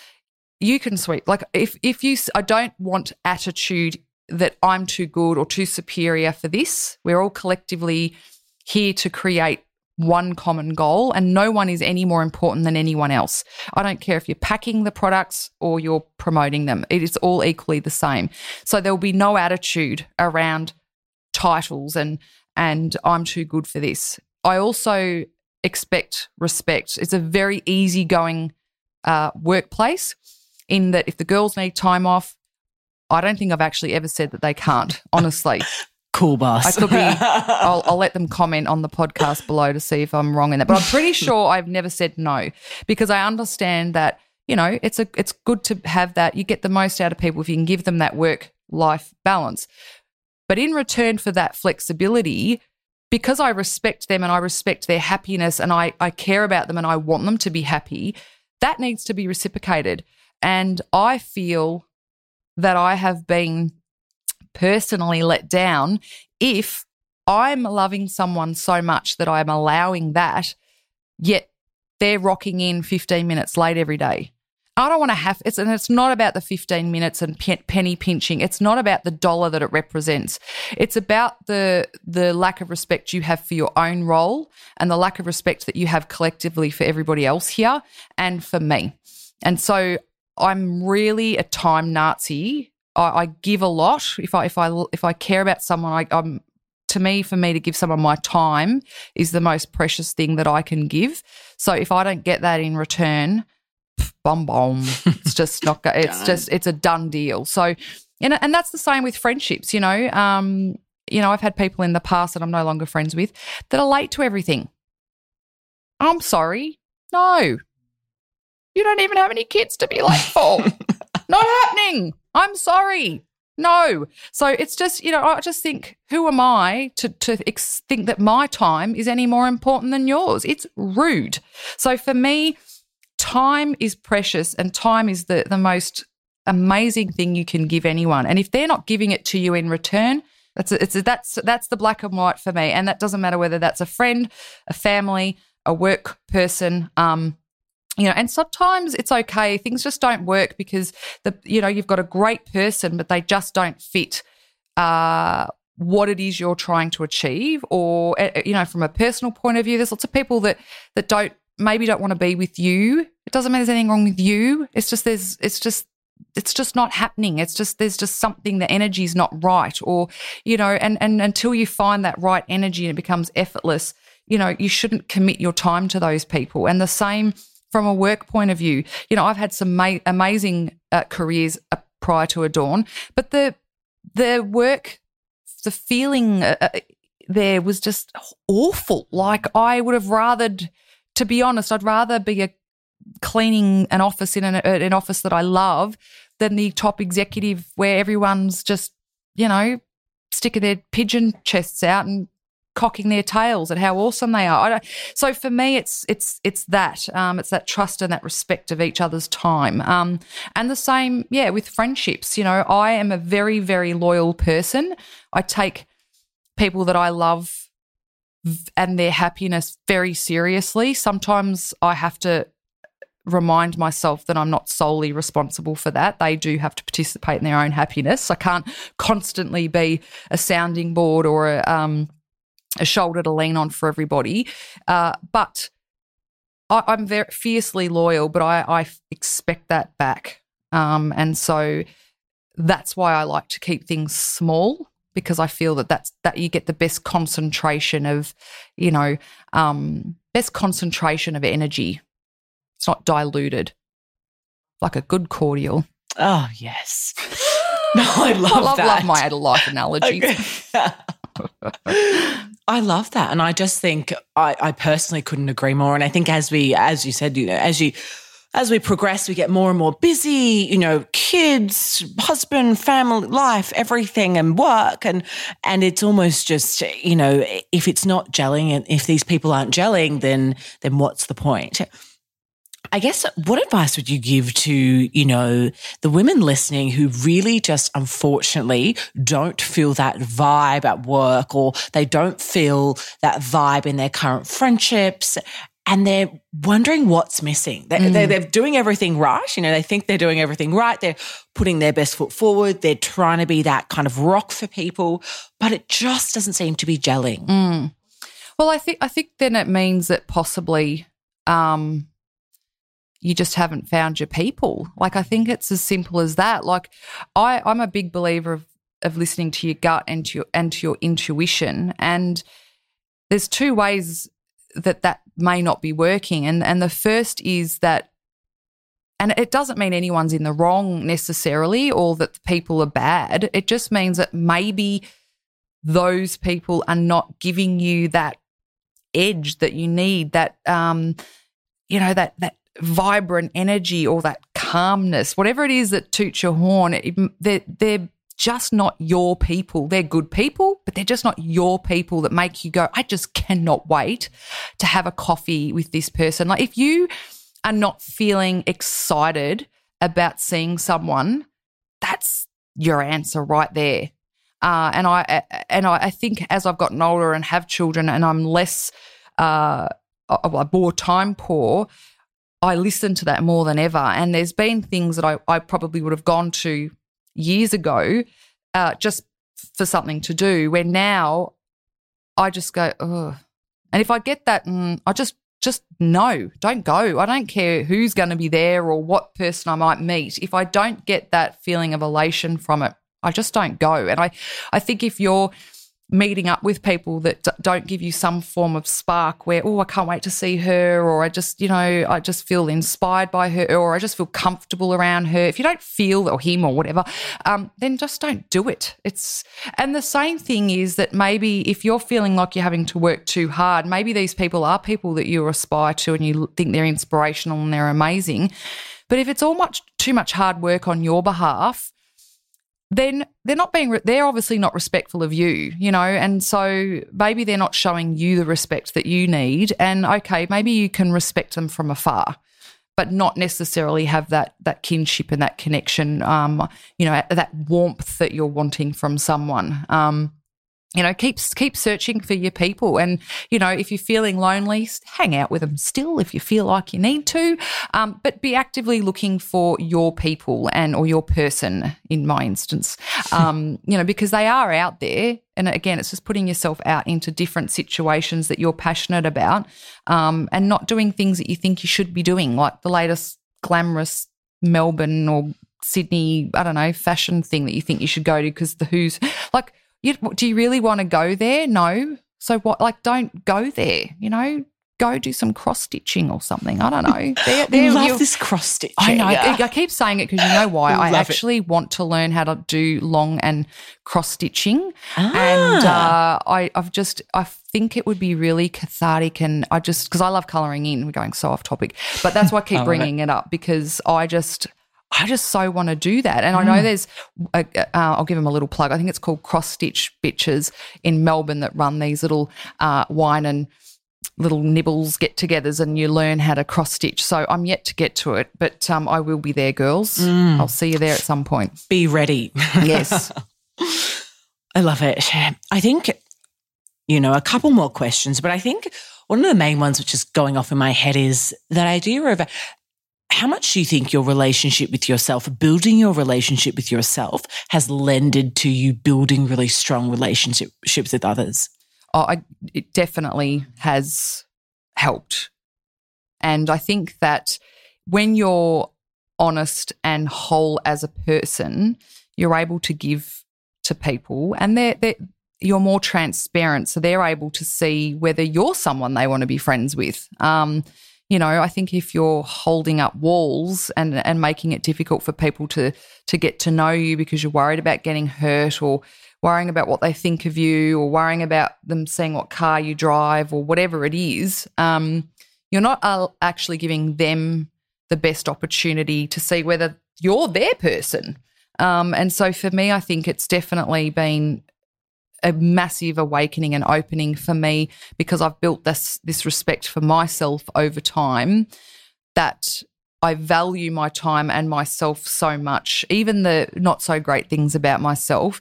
[SPEAKER 1] You can sweep. Like if if you I don't want attitude that I'm too good or too superior for this. We're all collectively here to create one common goal and no one is any more important than anyone else. I don't care if you're packing the products or you're promoting them. It is all equally the same. So there will be no attitude around titles and and I'm too good for this. I also expect respect. It's a very easygoing uh, workplace in that if the girls need time off, I don't think I've actually ever said that they can't, *laughs* honestly.
[SPEAKER 2] cool boss.
[SPEAKER 1] I could be, *laughs* I'll, I'll, let them comment on the podcast below to see if I'm wrong in that. But I'm pretty *laughs* sure I've never said no because I understand that, you know, it's a, it's good to have that. You get the most out of people if you can give them that work life balance. But in return for that flexibility, because I respect them and I respect their happiness and I, I care about them and I want them to be happy, that needs to be reciprocated. And I feel that I have been personally let down if I'm loving someone so much that I'm allowing that, yet they're rocking in 15 minutes late every day. I don't want to have it's and it's not about the 15 minutes and penny pinching. It's not about the dollar that it represents. It's about the the lack of respect you have for your own role and the lack of respect that you have collectively for everybody else here and for me. And so I'm really a time Nazi. I, I give a lot if I if I if I care about someone. I, I'm to me, for me to give someone my time is the most precious thing that I can give. So if I don't get that in return, bum bum. It's *laughs* just not. It's just it's a done deal. So, and and that's the same with friendships. You know, um, you know, I've had people in the past that I'm no longer friends with that are late to everything. I'm sorry, no. You don't even have any kids to be late for. *laughs* not happening. I'm sorry. No. So it's just, you know, I just think, who am I to, to ex- think that my time is any more important than yours? It's rude. So for me, time is precious and time is the, the most amazing thing you can give anyone. And if they're not giving it to you in return, that's a, it's a, that's that's the black and white for me. And that doesn't matter whether that's a friend, a family, a work person. Um, you know, and sometimes it's okay. Things just don't work because the you know you've got a great person, but they just don't fit. Uh, what it is you're trying to achieve or eh, eh, you know from a personal point of view there's lots of people that that don't maybe don't want to be with you. It doesn't mean there's anything wrong with you. It's just there's it's just it's just not happening. It's just there's just something the energy is not right, or you know, and and until you find that right energy and it becomes effortless, you know, you shouldn't commit your time to those people. And the same from a work point of view. You know, I've had some ma- amazing uh, careers uh, prior to Adorn, but the the work, the feeling uh, uh there was just awful. Like I would have rathered to be honest, I'd rather be a cleaning an office in an, an office that I love than the top executive where everyone's just, you know, sticking their pigeon chests out and cocking their tails at how awesome they are. So for me, it's it's it's that um, it's that trust and that respect of each other's time, um, and the same, yeah, with friendships. You know, I am a very very loyal person. I take people that I love and their happiness very seriously. Sometimes I have to remind myself that I'm not solely responsible for that. They do have to participate in their own happiness. I can't constantly be a sounding board or a, um, a shoulder to lean on for everybody. Uh, but I, am very fiercely loyal, but I, I expect that back. Um, and so that's why I like to keep things small because I feel that that's that you get the best concentration of, you know, um, best concentration of energy it's not diluted. Like a good cordial.
[SPEAKER 2] Oh, yes. *laughs* No, I love,
[SPEAKER 1] I love,
[SPEAKER 2] that.
[SPEAKER 1] love my adult life analogies. *laughs*
[SPEAKER 2] I love that. And I just think I, I personally couldn't agree more. And I think as we, as you said, you know, as you, as we progress, we get more and more busy, you know, kids, husband, family, life, everything and work. And, and it's almost just, you know, if it's not gelling and if these people aren't gelling, then, then what's the point? I guess what advice would you give to, you know, the women listening who really just unfortunately don't feel that vibe at work or they don't feel that vibe in their current friendships and they're wondering what's missing. They, mm. they're, they're doing everything right. You know, they think they're doing everything right. They're putting their best foot forward. They're trying to be that kind of rock for people, but it just doesn't seem to be gelling.
[SPEAKER 1] Mm. Well, I think I think then it means that possibly um, you just haven't found your people. Like I think it's as simple as that. Like I, I'm a big believer of of listening to your gut and to your and to your intuition. And there's two ways that that may not be working. And and the first is that and it doesn't mean anyone's in the wrong necessarily or that the people are bad. It just means that maybe those people are not giving you that edge that you need, that um, you know, that that vibrant energy or that calmness, whatever it is that toots your horn, it, they're, they're just not your people. They're good people, but they're just not your people that make you go, I just cannot wait to have a coffee with this person. Like if you are not feeling excited about seeing someone, that's your answer right there. Uh, and I and I, I, think as I've gotten older and have children, and I'm less uh, more time poor, I listen to that more than ever. And there's been things that I, I probably would have gone to years ago uh, just for something to do, where now I just go, oh. And if I get that, mm, I just just no, don't go. I don't care who's going to be there or what person I might meet. If I don't get that feeling of elation from it, I just don't go. And I, I think if you're meeting up with people that d- don't give you some form of spark where oh I can't wait to see her or I just you know I just feel inspired by her or I just feel comfortable around her. If you don't feel or him or whatever um, then just don't do it. It's and the same thing is that maybe if you're feeling like you're having to work too hard maybe these people are people that you aspire to and you think they're inspirational and they're amazing. But if it's all much too much hard work on your behalf then they're not being, they're obviously not respectful of you, you know, and so maybe they're not showing you the respect that you need. And okay, maybe you can respect them from afar, but not necessarily have that that kinship and that connection, um, you know, that warmth that you're wanting from someone. Um, you know, keep keep searching for your people, and you know, if you're feeling lonely, hang out with them still if you feel like you need to, um, but be actively looking for your people and or your person. In my instance, *laughs* um, you know, because they are out there, and again, it's just putting yourself out into different situations that you're passionate about, um, and not doing things that you think you should be doing, like the latest glamorous Melbourne or Sydney, I don't know, fashion thing that you think you should go to because the who's like you, do you really want to go there? No. So what? Like, don't go there. You know, go do some cross stitching or something. I don't know. *laughs*
[SPEAKER 2] They're, they're, I love this cross stitching.
[SPEAKER 1] I know. I, I keep saying it because you know why. *gasps* I, I actually it. want to learn how to do long and cross stitching, ah. and uh, I, I've just I think it would be really cathartic, and I just because I love colouring in. We're going so off topic, but that's why I keep *laughs* bringing it. it up because I just I just so want to do that. And I know there's, a, uh, I'll give them a little plug. I think it's called Cross Stitch Bitches in Melbourne that run these little uh, wine and little nibbles get togethers and you learn how to cross stitch. So I'm yet to get to it, but um, I will be there, girls. I'll see you there at some point.
[SPEAKER 2] Be ready.
[SPEAKER 1] Yes. *laughs*
[SPEAKER 2] I love it. I think, you know, a couple more questions, but I think one of the main ones which is going off in my head is that idea of how much do you think your relationship with yourself, building your relationship with yourself, has lended to you building really strong relationships with others?
[SPEAKER 1] oh, I, it definitely has helped. And I think that when you're honest and whole as a person, you're able to give to people and they're, they're, you're more transparent. So they're able to see whether you're someone they want to be friends with. Um, you know, I think if you're holding up walls and, and making it difficult for people to to get to know you because you're worried about getting hurt or worrying about what they think of you or worrying about them seeing what car you drive or whatever it is, um, you're not uh, actually giving them the best opportunity to see whether you're their person. Um, and so for me, I think it's definitely been a massive awakening and opening for me because I've built this this respect for myself over time that I value my time and myself so much, even the not so great things about myself,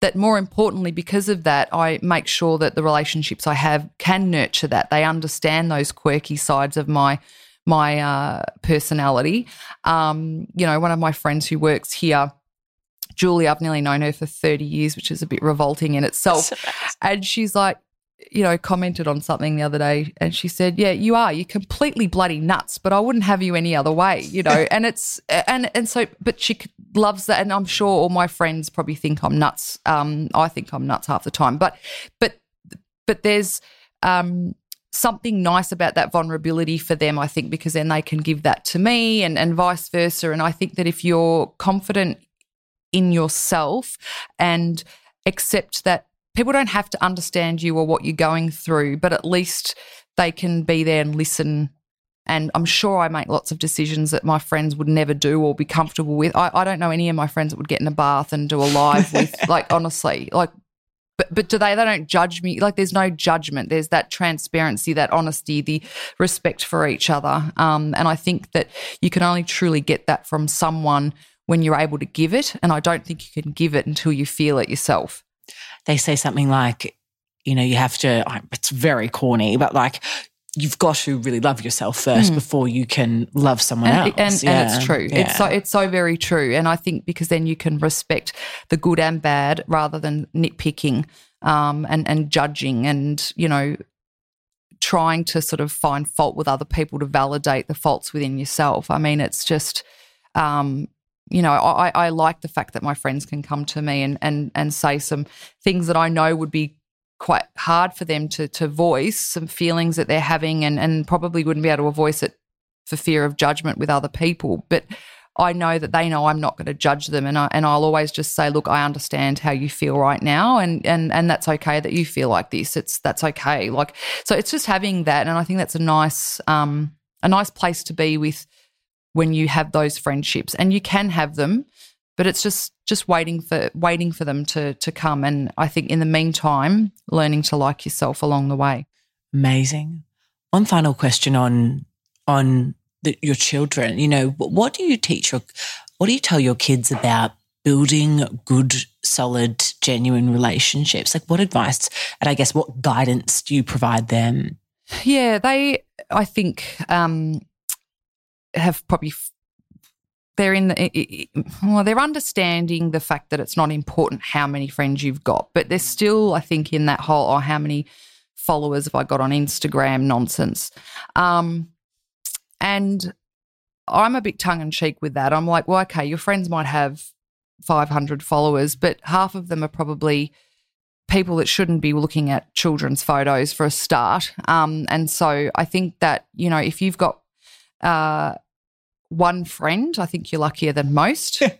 [SPEAKER 1] that more importantly, because of that, I make sure that the relationships I have can nurture that. They understand those quirky sides of my my uh, personality. Um, you know, one of my friends who works here, Julie, I've nearly known her for 30 years, which is a bit revolting in itself. And she's like, you know, commented on something the other day and she said, Yeah, you are. You're completely bloody nuts, but I wouldn't have you any other way, you know. *laughs* and it's, and, and so, but she loves that. And I'm sure all my friends probably think I'm nuts. Um, I think I'm nuts half the time, but, but, but there's, um, something nice about that vulnerability for them, I think, because then they can give that to me and, and vice versa. And I think that if you're confident in yourself and accept that people don't have to understand you or what you're going through, but at least they can be there and listen. And I'm sure I make lots of decisions that my friends would never do or be comfortable with. I, I don't know any of my friends that would get in a bath and do a live with, *laughs* like, honestly, like, but but do they? They don't judge me. Like there's no judgment. There's that transparency, that honesty, the respect for each other. Um, and I think that you can only truly get that from someone when you're able to give it. And I don't think you can give it until you feel it yourself
[SPEAKER 2] they say something like, you know, you have to, it's very corny, but like, you've got to really love yourself first mm. before you can love someone
[SPEAKER 1] and,
[SPEAKER 2] else.
[SPEAKER 1] And, yeah. and it's true. Yeah. It's so it's so very true. And I think because then you can respect the good and bad rather than nitpicking um, and and judging and you know trying to sort of find fault with other people to validate the faults within yourself. I mean, it's just um, you know, I, I like the fact that my friends can come to me and, and, and say some things that I know would be quite hard for them to, to voice, some feelings that they're having, and, and probably wouldn't be able to voice it for fear of judgment with other people. But I know that they know I'm not going to judge them, and I and I'll always just say, look, I understand how you feel right now, and and and that's okay that you feel like this. It's that's okay. Like so, it's just having that, and I think that's a nice um a nice place to be with when you have those friendships and you can have them but it's just just waiting for waiting for them to to come. And i think in the meantime learning to like yourself along the way.
[SPEAKER 2] Amazing. One final question on on the, your children. You know what do you teach your what do you tell your kids about building good solid genuine relationships? Like what advice and i guess what guidance do you provide them?
[SPEAKER 1] Yeah they i think um have probably they're in the well they're understanding the fact that it's not important how many friends you've got but they're still i think in that whole oh how many followers have i got on instagram nonsense. Um, and i'm a bit tongue-in-cheek with that. I'm like well okay your friends might have 500 followers but half of them are probably people that shouldn't be looking at children's photos for a start. Um, and so i think that you know if you've got uh, one friend, I think you're luckier than most. *laughs*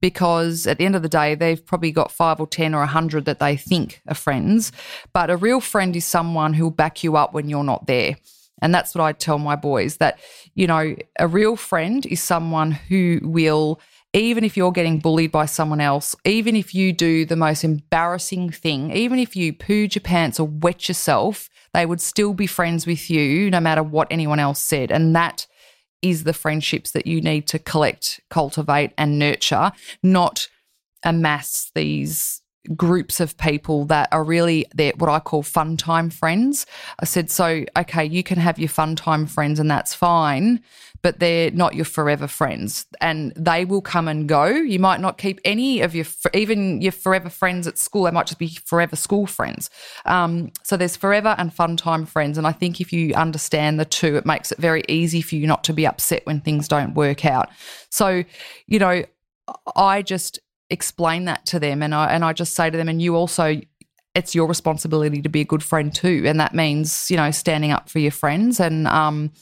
[SPEAKER 1] because at the end of the day, they've probably got five or 10 or a 100 that they think are friends. But a real friend is someone who'll back you up when you're not there. And that's what I tell my boys that, you know, a real friend is someone who will, even if you're getting bullied by someone else, even if you do the most embarrassing thing, even if you pooed your pants or wet yourself, they would still be friends with you no matter what anyone else said. And that is the friendships that you need to collect, cultivate, and nurture, not amass these groups of people that are really they're what I call fun time friends. I said, so okay, you can have your fun time friends and that's fine, but they're not your forever friends, and they will come and go. You might not keep any of your even your forever friends at school. They might just be forever school friends. Um, so there's forever and fun time friends, and I think if you understand the two, it makes it very easy for you not to be upset when things don't work out. So, you know, I just explain that to them and I and I just say to them and you also it's your responsibility to be a good friend too and that means you know standing up for your friends and um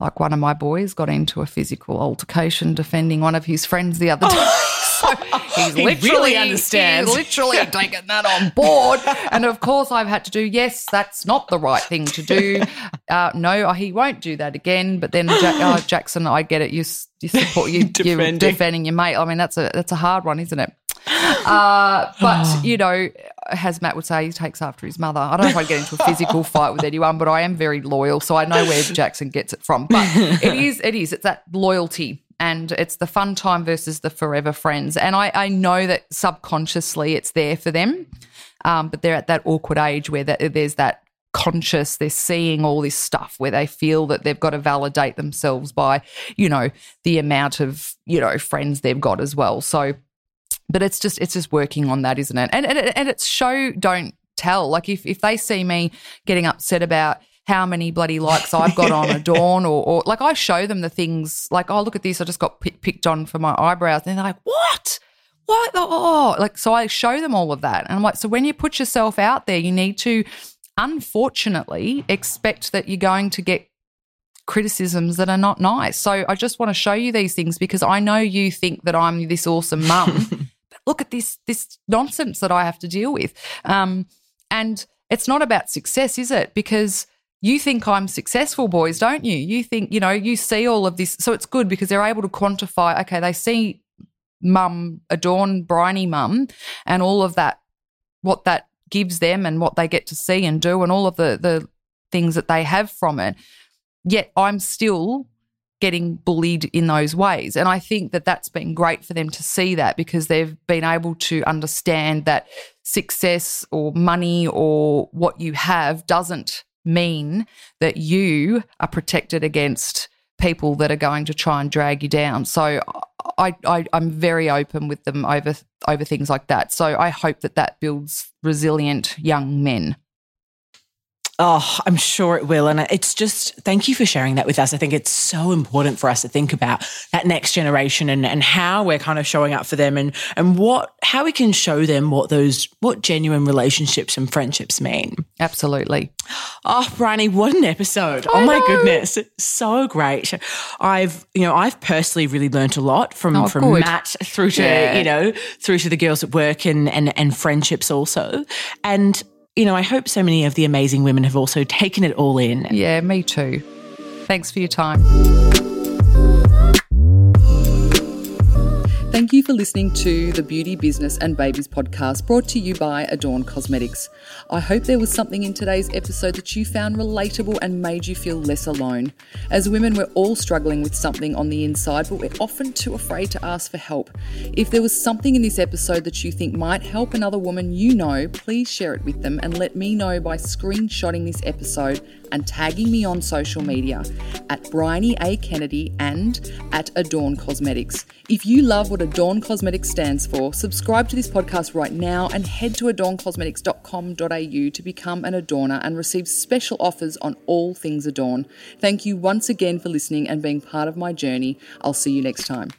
[SPEAKER 1] like one of my boys got into a physical altercation defending one of his friends the other day. *laughs* so he's
[SPEAKER 2] He
[SPEAKER 1] literally
[SPEAKER 2] really understands.
[SPEAKER 1] Literally taken that on board, and of course I've had to do. Yes, that's not the right thing to do. *laughs* Uh, no, he won't do that again. But then oh, Jackson, I get it. You you support you *laughs* you're
[SPEAKER 2] Defending.
[SPEAKER 1] defending your mate. I mean that's a that's a hard one, isn't it? Uh, but *sighs* you know, as Matt would say, he takes after his mother. I don't know if I'd get into a physical *laughs* fight with anyone, but I am very loyal, so I know where Jackson gets it from. But it is, it is, it's that loyalty. And it's the fun time versus the forever friends. And I, I know that subconsciously it's there for them, um, but they're at that awkward age where that, there's that conscious, they're seeing all this stuff where they feel that they've got to validate themselves by, you know, the amount of, you know, friends they've got as well. So, but it's just it's just working on that, isn't it? And and, and it's show don't tell. Like if if they see me getting upset about how many bloody likes I've got on Adorn, *laughs* or, or like I show them the things like oh look at this, I just got pick, picked on for my eyebrows, and they're like what. What? Oh, oh, oh, like so. I show them all of that, and I'm like, so when you put yourself out there, you need to, unfortunately, expect that you're going to get criticisms that are not nice. So I just want to show you these things because I know you think that I'm this awesome mum. *laughs* look at this this nonsense that I have to deal with. Um, and it's not about success, is it? Because you think I'm successful, boys, don't you? You think, you know, you see all of this. So it's good because they're able to quantify, okay, they see mum, adorn, Bryony mum, and all of that, what that gives them and what they get to see and do, and all of the, the things that they have from it yet I'm still getting bullied in those ways. And I think that that's been great for them to see that because they've been able to understand that success or money or what you have doesn't mean that you are protected against people that are going to try and drag you down. So I, I I'm very open with them over over things like that. So I hope that that builds resilient young men.
[SPEAKER 2] Oh, I'm sure it will. And it's just, thank you for sharing that with us. I think it's so important for us to think about that next generation and, and how we're kind of showing up for them and, and what, how we can show them what those, what genuine relationships and friendships mean.
[SPEAKER 1] Absolutely.
[SPEAKER 2] Oh, Bryony, what an episode. oh my goodness. So great. I've, you know, I've personally really learned a lot from,
[SPEAKER 1] Oh,
[SPEAKER 2] from
[SPEAKER 1] good.
[SPEAKER 2] Matt through to,
[SPEAKER 1] Yeah.
[SPEAKER 2] you know, through to the girls at work and, and, and friendships also. And, you know, I hope so many of the amazing women have also *laughs* taken it all in.
[SPEAKER 1] Yeah, me too. Thanks for your time. Thank you for listening to the Beauty, Business and Babies podcast brought to you by Adorn Cosmetics. I hope there was something in today's episode that you found relatable and made you feel less alone. As women, we're all struggling with something on the inside, but we're often too afraid to ask for help. If there was something in this episode that you think might help another woman you know, please share it with them and let me know by screenshotting this episode and tagging me on social media at Bryony A. Kennedy and at Adorn Cosmetics. If you love what Adorn Cosmetics stands for, subscribe to this podcast right now and head to adorncosmetics.com.au to become an adorner and receive special offers on all things Adorn. Thank you once again for listening and being part of my journey. I'll see you next time.